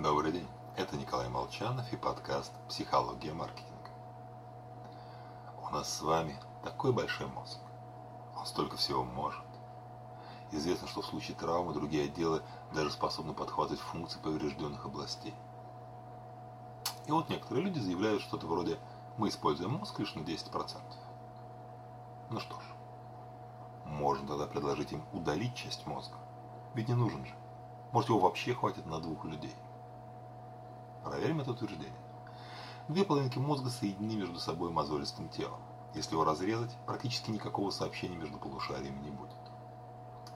Добрый день, это Николай Молчанов и подкаст «Психология маркетинга». У нас с вами такой большой мозг. Он столько всего может. Известно, что в случае травмы другие отделы даже способны подхватывать функции поврежденных областей. И вот некоторые люди заявляют что-то вроде «мы используем мозг лишь на 10%». Ну что ж, можно тогда предложить им удалить часть мозга. Ведь не нужен же. Может его вообще хватит на двух людей. Проверим это утверждение. Две половинки мозга соединены между собой мозолистым телом. Если его разрезать, практически никакого сообщения между полушариями не будет.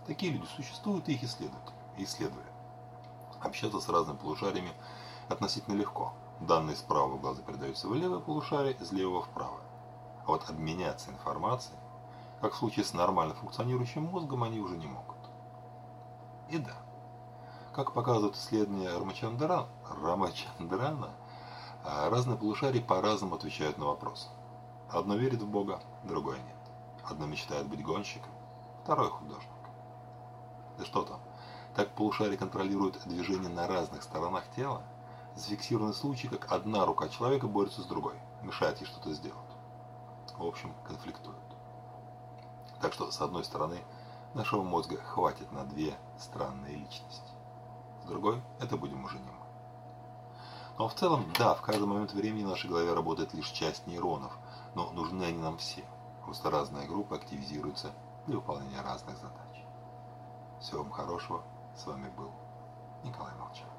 Такие люди существуют и их исследуют. Исследуя. Общаться с разными полушариями относительно легко. Данные с правого глаза передаются в левое полушарие, из левого в правое. А вот обменяться информацией, как в случае с нормально функционирующим мозгом, они уже не могут. И да, как показывают исследования Рамачандрана, Рамачандрана разные полушария по-разному отвечают на вопросы. Одно верит в Бога, другое нет. Одно мечтает быть гонщиком, второе художник. Да что там, так полушария контролируют движение на разных сторонах тела, зафиксированы случаи, как одна рука человека борется с другой, мешает ей что-то сделать. В общем, конфликтуют. Так что, с одной стороны, нашего мозга хватит на две странные личности другой – это будем уже не мы. Но в целом, да, в каждый момент времени в нашей голове работает лишь часть нейронов, но нужны они нам все. Просто разные группы активизируются для выполнения разных задач. Всего вам хорошего. С вами был Николай Молчанов.